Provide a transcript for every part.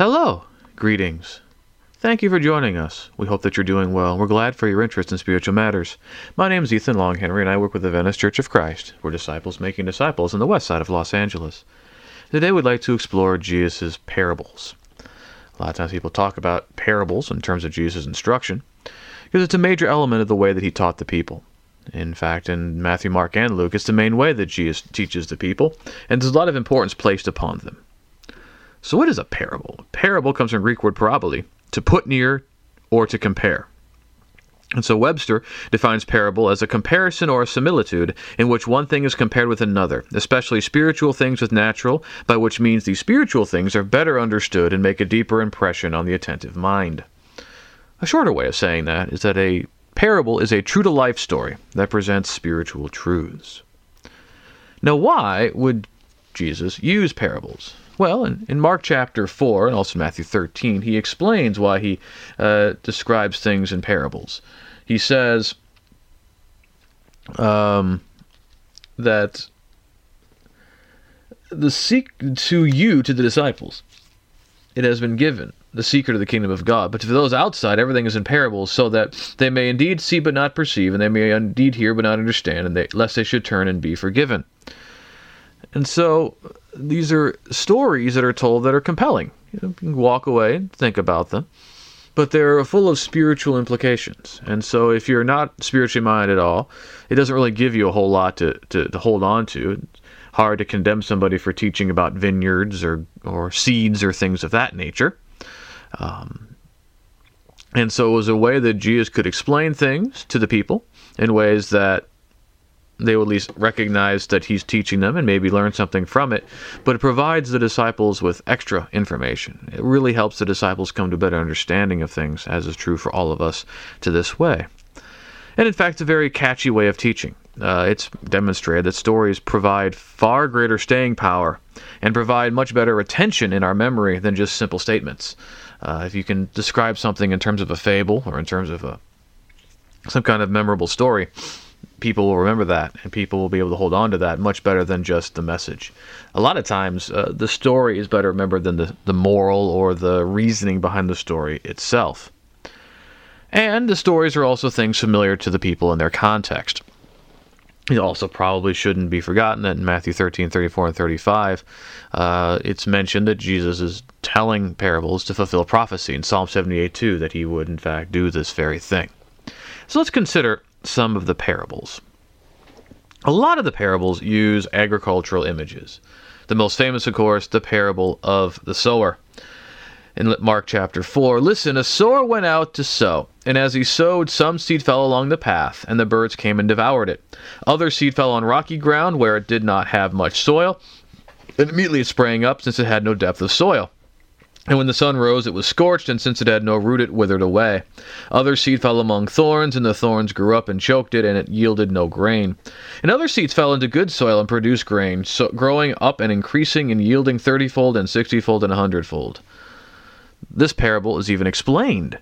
Hello, greetings. Thank you for joining us. We hope that you're doing well. We're glad for your interest in spiritual matters. My name is Ethan Longhenry, and I work with the Venice Church of Christ. We're disciples making disciples in the west side of Los Angeles. Today, we'd like to explore Jesus' parables. A lot of times, people talk about parables in terms of Jesus' instruction because it's a major element of the way that he taught the people. In fact, in Matthew, Mark, and Luke, it's the main way that Jesus teaches the people, and there's a lot of importance placed upon them. So, what is a parable? A parable comes from Greek word parabole, to put near or to compare. And so Webster defines parable as a comparison or a similitude in which one thing is compared with another, especially spiritual things with natural, by which means these spiritual things are better understood and make a deeper impression on the attentive mind. A shorter way of saying that is that a parable is a true to life story that presents spiritual truths. Now, why would Jesus use parables? Well, in, in Mark chapter 4 and also Matthew 13, he explains why he uh, describes things in parables. He says um, that the seek to you, to the disciples, it has been given the secret of the kingdom of God. But to those outside, everything is in parables, so that they may indeed see but not perceive, and they may indeed hear but not understand, and they, lest they should turn and be forgiven. And so these are stories that are told that are compelling. You, know, you can walk away and think about them, but they're full of spiritual implications. And so if you're not spiritually minded at all, it doesn't really give you a whole lot to, to, to hold on to. It's hard to condemn somebody for teaching about vineyards or, or seeds or things of that nature. Um, and so it was a way that Jesus could explain things to the people in ways that they will at least recognize that he's teaching them and maybe learn something from it. But it provides the disciples with extra information. It really helps the disciples come to a better understanding of things, as is true for all of us to this way. And in fact, it's a very catchy way of teaching. Uh, it's demonstrated that stories provide far greater staying power and provide much better retention in our memory than just simple statements. Uh, if you can describe something in terms of a fable or in terms of a some kind of memorable story, people will remember that and people will be able to hold on to that much better than just the message. A lot of times, uh, the story is better remembered than the, the moral or the reasoning behind the story itself. And the stories are also things familiar to the people in their context. It also probably shouldn't be forgotten that in Matthew 13, 34, and 35, uh, it's mentioned that Jesus is telling parables to fulfill prophecy in Psalm 78 2 that he would, in fact, do this very thing. So let's consider some of the parables. A lot of the parables use agricultural images. The most famous, of course, the parable of the sower. In Mark chapter 4, listen, a sower went out to sow, and as he sowed, some seed fell along the path, and the birds came and devoured it. Other seed fell on rocky ground where it did not have much soil, and immediately it sprang up since it had no depth of soil. And when the sun rose, it was scorched, and since it had no root, it withered away. Other seed fell among thorns, and the thorns grew up and choked it, and it yielded no grain. And other seeds fell into good soil and produced grain, so growing up and increasing and yielding thirtyfold and sixtyfold and a hundredfold. This parable is even explained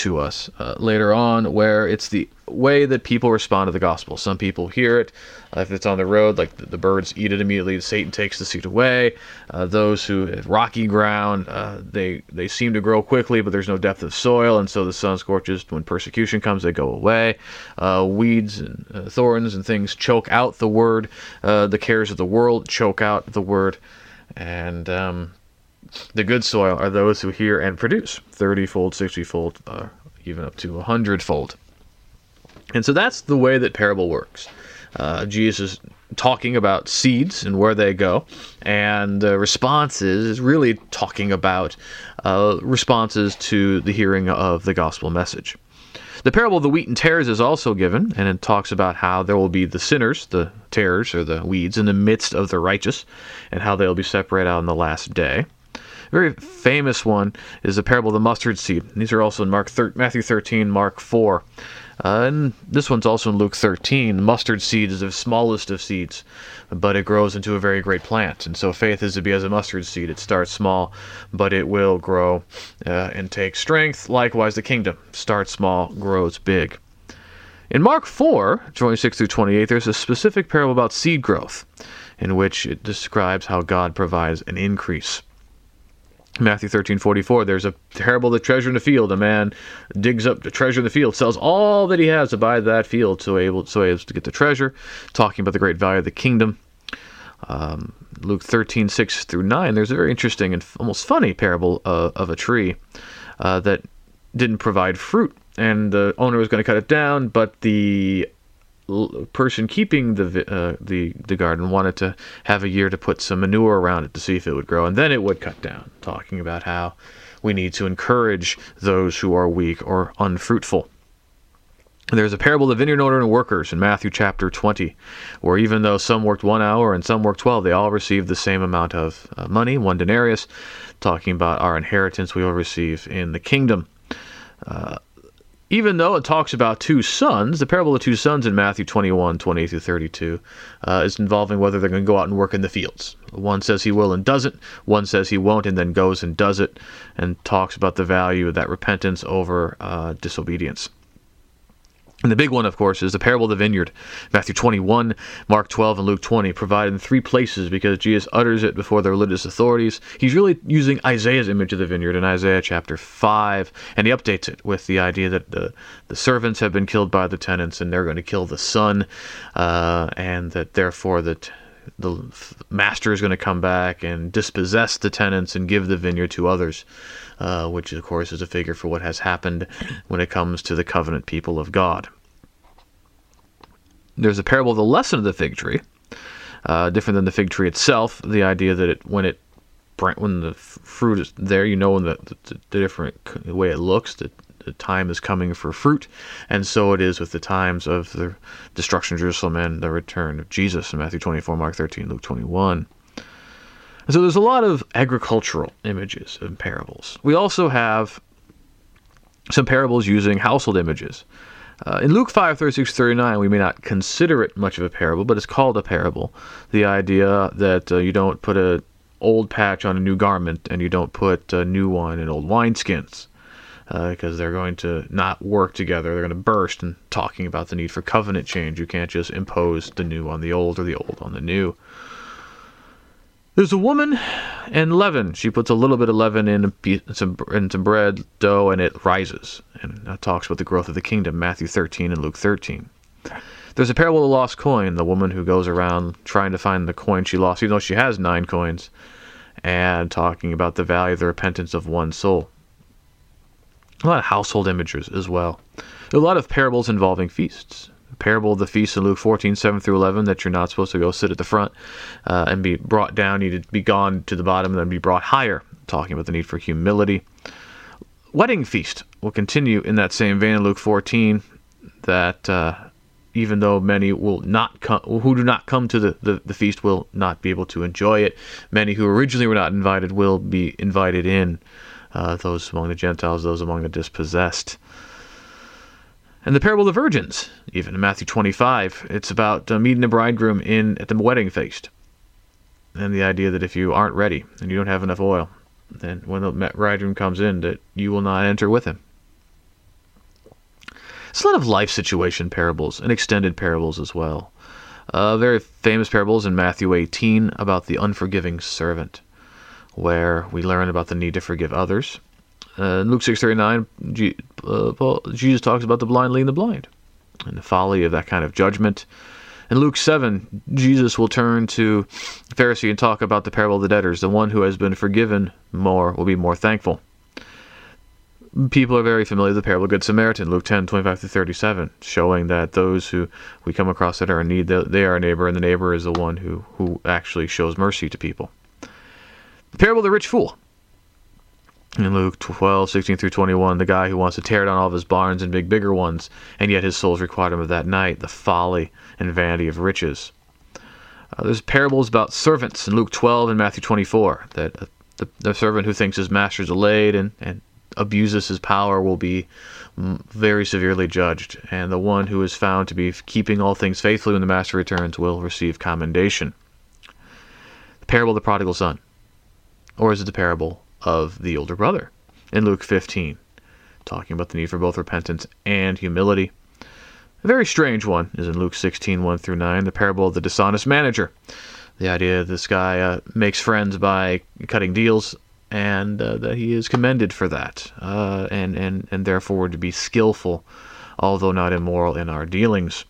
to us uh, later on, where it's the way that people respond to the gospel. Some people hear it. Uh, if it's on the road, like the, the, birds eat it immediately, Satan takes the seed away. Uh, those who have rocky ground, uh, they they seem to grow quickly, but there's no depth of soil, and so the sun scorches. When persecution comes, they go away. Uh, weeds and uh, thorns and things choke out the word. the cares of the world choke out the word, and um, the good soil are those who hear and produce 30 fold, 60 fold, uh, even up to 100 fold. And so that's the way that parable works. Uh, Jesus is talking about seeds and where they go, and the responses is really talking about uh, responses to the hearing of the gospel message. The parable of the wheat and tares is also given, and it talks about how there will be the sinners, the tares or the weeds, in the midst of the righteous, and how they'll be separated out on the last day very famous one is the parable of the mustard seed. These are also in Mark thir- Matthew 13, Mark 4. Uh, and this one's also in Luke 13. The mustard seed is the smallest of seeds, but it grows into a very great plant. And so faith is to be as a mustard seed. It starts small, but it will grow uh, and take strength. Likewise, the kingdom starts small, grows big. In Mark 4, 26 through 28, there's a specific parable about seed growth, in which it describes how God provides an increase. Matthew 13, 44, there's a parable of the treasure in the field. A man digs up the treasure in the field, sells all that he has to buy that field so able so as to get the treasure, talking about the great value of the kingdom. Um, Luke 13, 6 through 9, there's a very interesting and almost funny parable uh, of a tree uh, that didn't provide fruit. And the owner was going to cut it down, but the person keeping the uh, the the garden wanted to have a year to put some manure around it to see if it would grow, and then it would cut down. Talking about how we need to encourage those who are weak or unfruitful. There's a parable of the vineyard owner and workers in Matthew chapter 20, where even though some worked one hour and some worked 12, they all received the same amount of uh, money, one denarius, talking about our inheritance we will receive in the kingdom. Uh, even though it talks about two sons, the parable of two sons in Matthew 21, 20 through 32, uh, is involving whether they're going to go out and work in the fields. One says he will and doesn't, one says he won't and then goes and does it, and talks about the value of that repentance over uh, disobedience. And the big one, of course, is the parable of the vineyard. Matthew 21, Mark 12, and Luke 20, provided in three places because Jesus utters it before the religious authorities. He's really using Isaiah's image of the vineyard in Isaiah chapter 5, and he updates it with the idea that the, the servants have been killed by the tenants and they're going to kill the son, uh, and that therefore that the master is going to come back and dispossess the tenants and give the vineyard to others uh, which of course is a figure for what has happened when it comes to the covenant people of God. There's a parable of the lesson of the fig tree, uh, different than the fig tree itself. The idea that it, when it when the fruit is there, you know, in the, the, the different way it looks, that the time is coming for fruit, and so it is with the times of the destruction of Jerusalem and the return of Jesus in Matthew 24, Mark 13, Luke 21. And so there's a lot of agricultural images and parables. We also have some parables using household images. Uh, in Luke 5, 36, 39, we may not consider it much of a parable, but it's called a parable. The idea that uh, you don't put an old patch on a new garment and you don't put a new wine in old wineskins because uh, they're going to not work together. They're going to burst and talking about the need for covenant change. You can't just impose the new on the old or the old on the new. There's a woman and leaven. She puts a little bit of leaven in some, in some bread dough and it rises. And that talks about the growth of the kingdom, Matthew 13 and Luke 13. There's a parable of the lost coin, the woman who goes around trying to find the coin she lost, even though she has nine coins, and talking about the value of the repentance of one soul. A lot of household images as well. A lot of parables involving feasts parable of the feast in Luke 14, 7 through 11, that you're not supposed to go sit at the front uh, and be brought down. You need to be gone to the bottom and then be brought higher, talking about the need for humility. Wedding feast will continue in that same vein in Luke 14, that uh, even though many will not come, who do not come to the, the, the feast will not be able to enjoy it. Many who originally were not invited will be invited in. Uh, those among the Gentiles, those among the dispossessed. And the parable of the virgins, even in Matthew 25, it's about uh, meeting the bridegroom in at the wedding feast. And the idea that if you aren't ready and you don't have enough oil, then when the bridegroom comes in, that you will not enter with him. It's a lot of life situation parables and extended parables as well. Uh, very famous parables in Matthew 18 about the unforgiving servant, where we learn about the need to forgive others uh, in Luke 6:39, uh, Jesus talks about the blind leading the blind and the folly of that kind of judgment. In Luke 7, Jesus will turn to the Pharisee and talk about the parable of the debtors. The one who has been forgiven more will be more thankful. People are very familiar with the parable of the Good Samaritan, Luke 10, 25 to 37, showing that those who we come across that are in need, they are a neighbor, and the neighbor is the one who, who actually shows mercy to people. Parable of the rich fool in Luke 12, 16 through 21, the guy who wants to tear down all of his barns and big bigger ones, and yet his soul's required him of that night, the folly and vanity of riches. Uh, there's parables about servants in Luke 12 and Matthew 24, that uh, the, the, servant who thinks his master's delayed and, and abuses his power will be very severely judged, and the one who is found to be keeping all things faithfully when the master returns will receive commendation. The parable of the prodigal son. Or is it the parable of the older brother in Luke 15, talking about the need for both repentance and humility. A very strange one is in Luke 16, 1 through 9, the parable of the dishonest manager. The idea that this guy uh, makes friends by cutting deals and uh, that he is commended for that, uh, and, and, and therefore to be skillful, although not immoral in our dealings.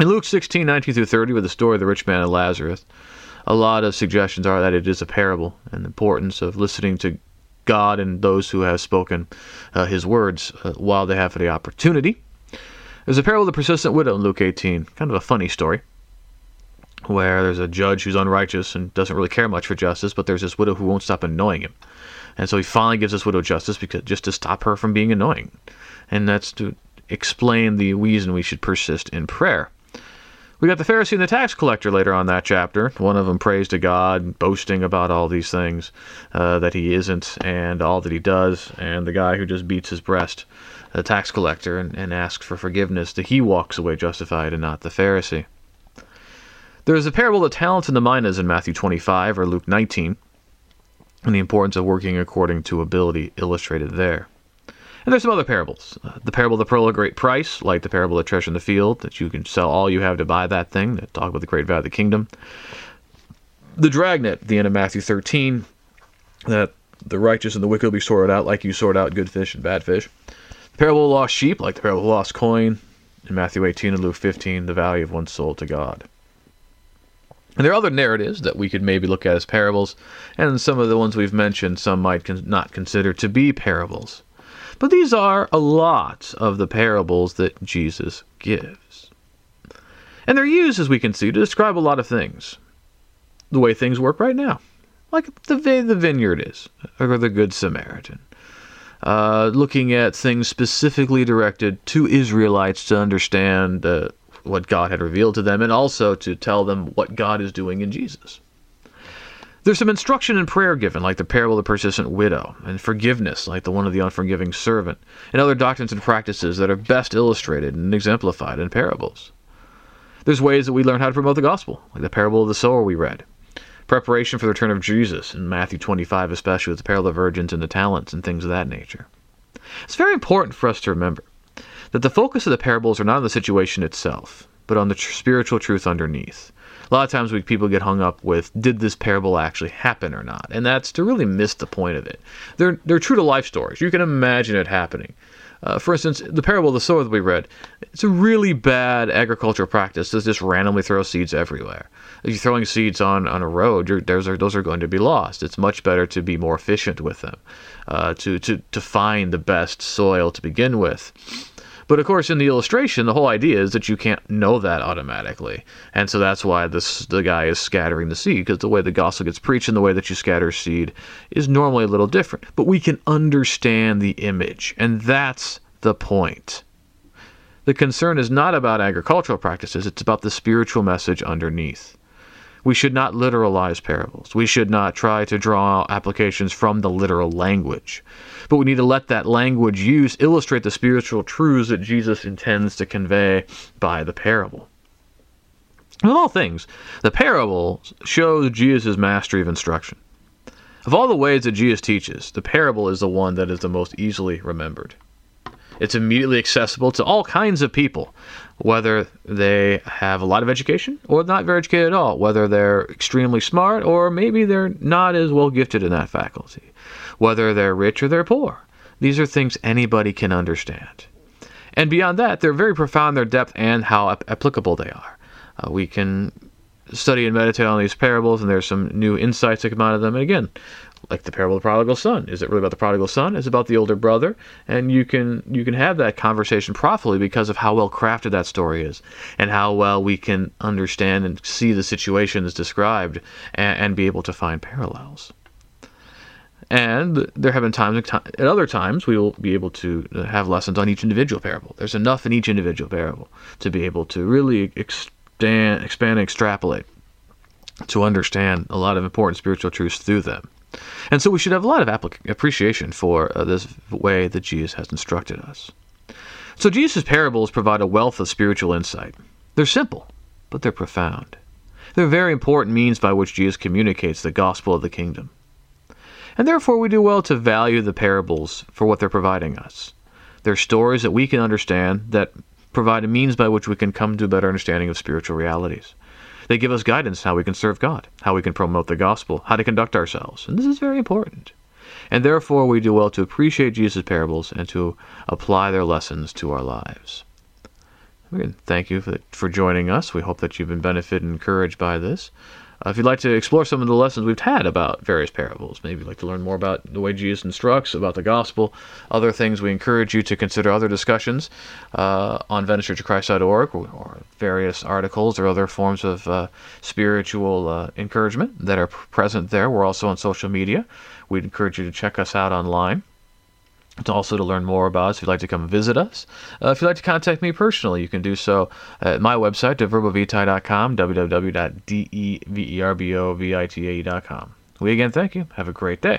In Luke 16, 19 through 30, with the story of the rich man and Lazarus, a lot of suggestions are that it is a parable and the importance of listening to God and those who have spoken uh, his words uh, while they have the opportunity. There's a parable of the persistent widow in Luke 18, kind of a funny story where there's a judge who's unrighteous and doesn't really care much for justice, but there's this widow who won't stop annoying him. And so he finally gives this widow justice because just to stop her from being annoying. And that's to explain the reason we should persist in prayer. We got the Pharisee and the tax collector later on that chapter. One of them prays to God, boasting about all these things uh, that he isn't and all that he does. And the guy who just beats his breast, the tax collector, and, and asks for forgiveness, that he walks away justified and not the Pharisee. There is a parable of the talents and the minas in Matthew 25 or Luke 19, and the importance of working according to ability illustrated there. And there's some other parables. Uh, the parable of the pearl of great price, like the parable of the treasure in the field, that you can sell all you have to buy that thing, that talk about the great value of the kingdom. The dragnet the end of Matthew 13, that the righteous and the wicked will be sorted out like you sort out good fish and bad fish. The parable of the lost sheep, like the parable of the lost coin in Matthew 18 and Luke 15, the value of one's soul to God. And there are other narratives that we could maybe look at as parables, and some of the ones we've mentioned, some might con- not consider to be parables. But these are a lot of the parables that Jesus gives. And they're used, as we can see, to describe a lot of things. The way things work right now. Like the the vineyard is, or the Good Samaritan. Uh, looking at things specifically directed to Israelites to understand uh, what God had revealed to them, and also to tell them what God is doing in Jesus. There's some instruction in prayer given, like the parable of the persistent widow, and forgiveness, like the one of the unforgiving servant, and other doctrines and practices that are best illustrated and exemplified in parables. There's ways that we learn how to promote the gospel, like the parable of the sower we read. Preparation for the return of Jesus in Matthew 25, especially with the parable of the virgins and the talents and things of that nature. It's very important for us to remember that the focus of the parables are not on the situation itself, but on the tr- spiritual truth underneath. A lot of times we, people get hung up with did this parable actually happen or not, and that's to really miss the point of it. They're they're true to life stories. You can imagine it happening. Uh, for instance, the parable of the sower that we read, it's a really bad agricultural practice to just randomly throw seeds everywhere. If you're throwing seeds on, on a road, those are those are going to be lost. It's much better to be more efficient with them, uh, to, to to find the best soil to begin with. But of course, in the illustration, the whole idea is that you can't know that automatically, and so that's why this the guy is scattering the seed because the way the gospel gets preached and the way that you scatter seed is normally a little different. But we can understand the image, and that's the point. The concern is not about agricultural practices; it's about the spiritual message underneath. We should not literalize parables. We should not try to draw applications from the literal language. But we need to let that language use illustrate the spiritual truths that Jesus intends to convey by the parable. Of all things, the parable shows Jesus' mastery of instruction. Of all the ways that Jesus teaches, the parable is the one that is the most easily remembered. It's immediately accessible to all kinds of people, whether they have a lot of education or not very educated at all, whether they're extremely smart or maybe they're not as well gifted in that faculty, whether they're rich or they're poor. These are things anybody can understand. And beyond that, they're very profound their depth and how ap- applicable they are. Uh, we can study and meditate on these parables, and there's some new insights that come out of them. And again, like the parable of the prodigal son. Is it really about the prodigal son? It's about the older brother, and you can you can have that conversation properly because of how well crafted that story is, and how well we can understand and see the situations described, and, and be able to find parallels. And there have been times, at other times, we will be able to have lessons on each individual parable. There's enough in each individual parable to be able to really expand, expand and extrapolate to understand a lot of important spiritual truths through them. And so we should have a lot of applic- appreciation for uh, this way that Jesus has instructed us. So Jesus' parables provide a wealth of spiritual insight. They're simple, but they're profound. They're very important means by which Jesus communicates the gospel of the kingdom. And therefore, we do well to value the parables for what they're providing us. They're stories that we can understand that provide a means by which we can come to a better understanding of spiritual realities. They give us guidance how we can serve God, how we can promote the gospel, how to conduct ourselves. And this is very important. And therefore, we do well to appreciate Jesus' parables and to apply their lessons to our lives. Again, thank you for, for joining us. We hope that you've been benefited and encouraged by this. Uh, if you'd like to explore some of the lessons we've had about various parables, maybe you'd like to learn more about the way Jesus instructs, about the gospel, other things, we encourage you to consider other discussions uh, on VeniceChurchOfChrist.org or, or various articles or other forms of uh, spiritual uh, encouragement that are present there. We're also on social media. We'd encourage you to check us out online. To also to learn more about us, if you'd like to come visit us. Uh, if you'd like to contact me personally, you can do so at my website, deverbovitae.com, www.deverbovitae.com. We again thank you. Have a great day.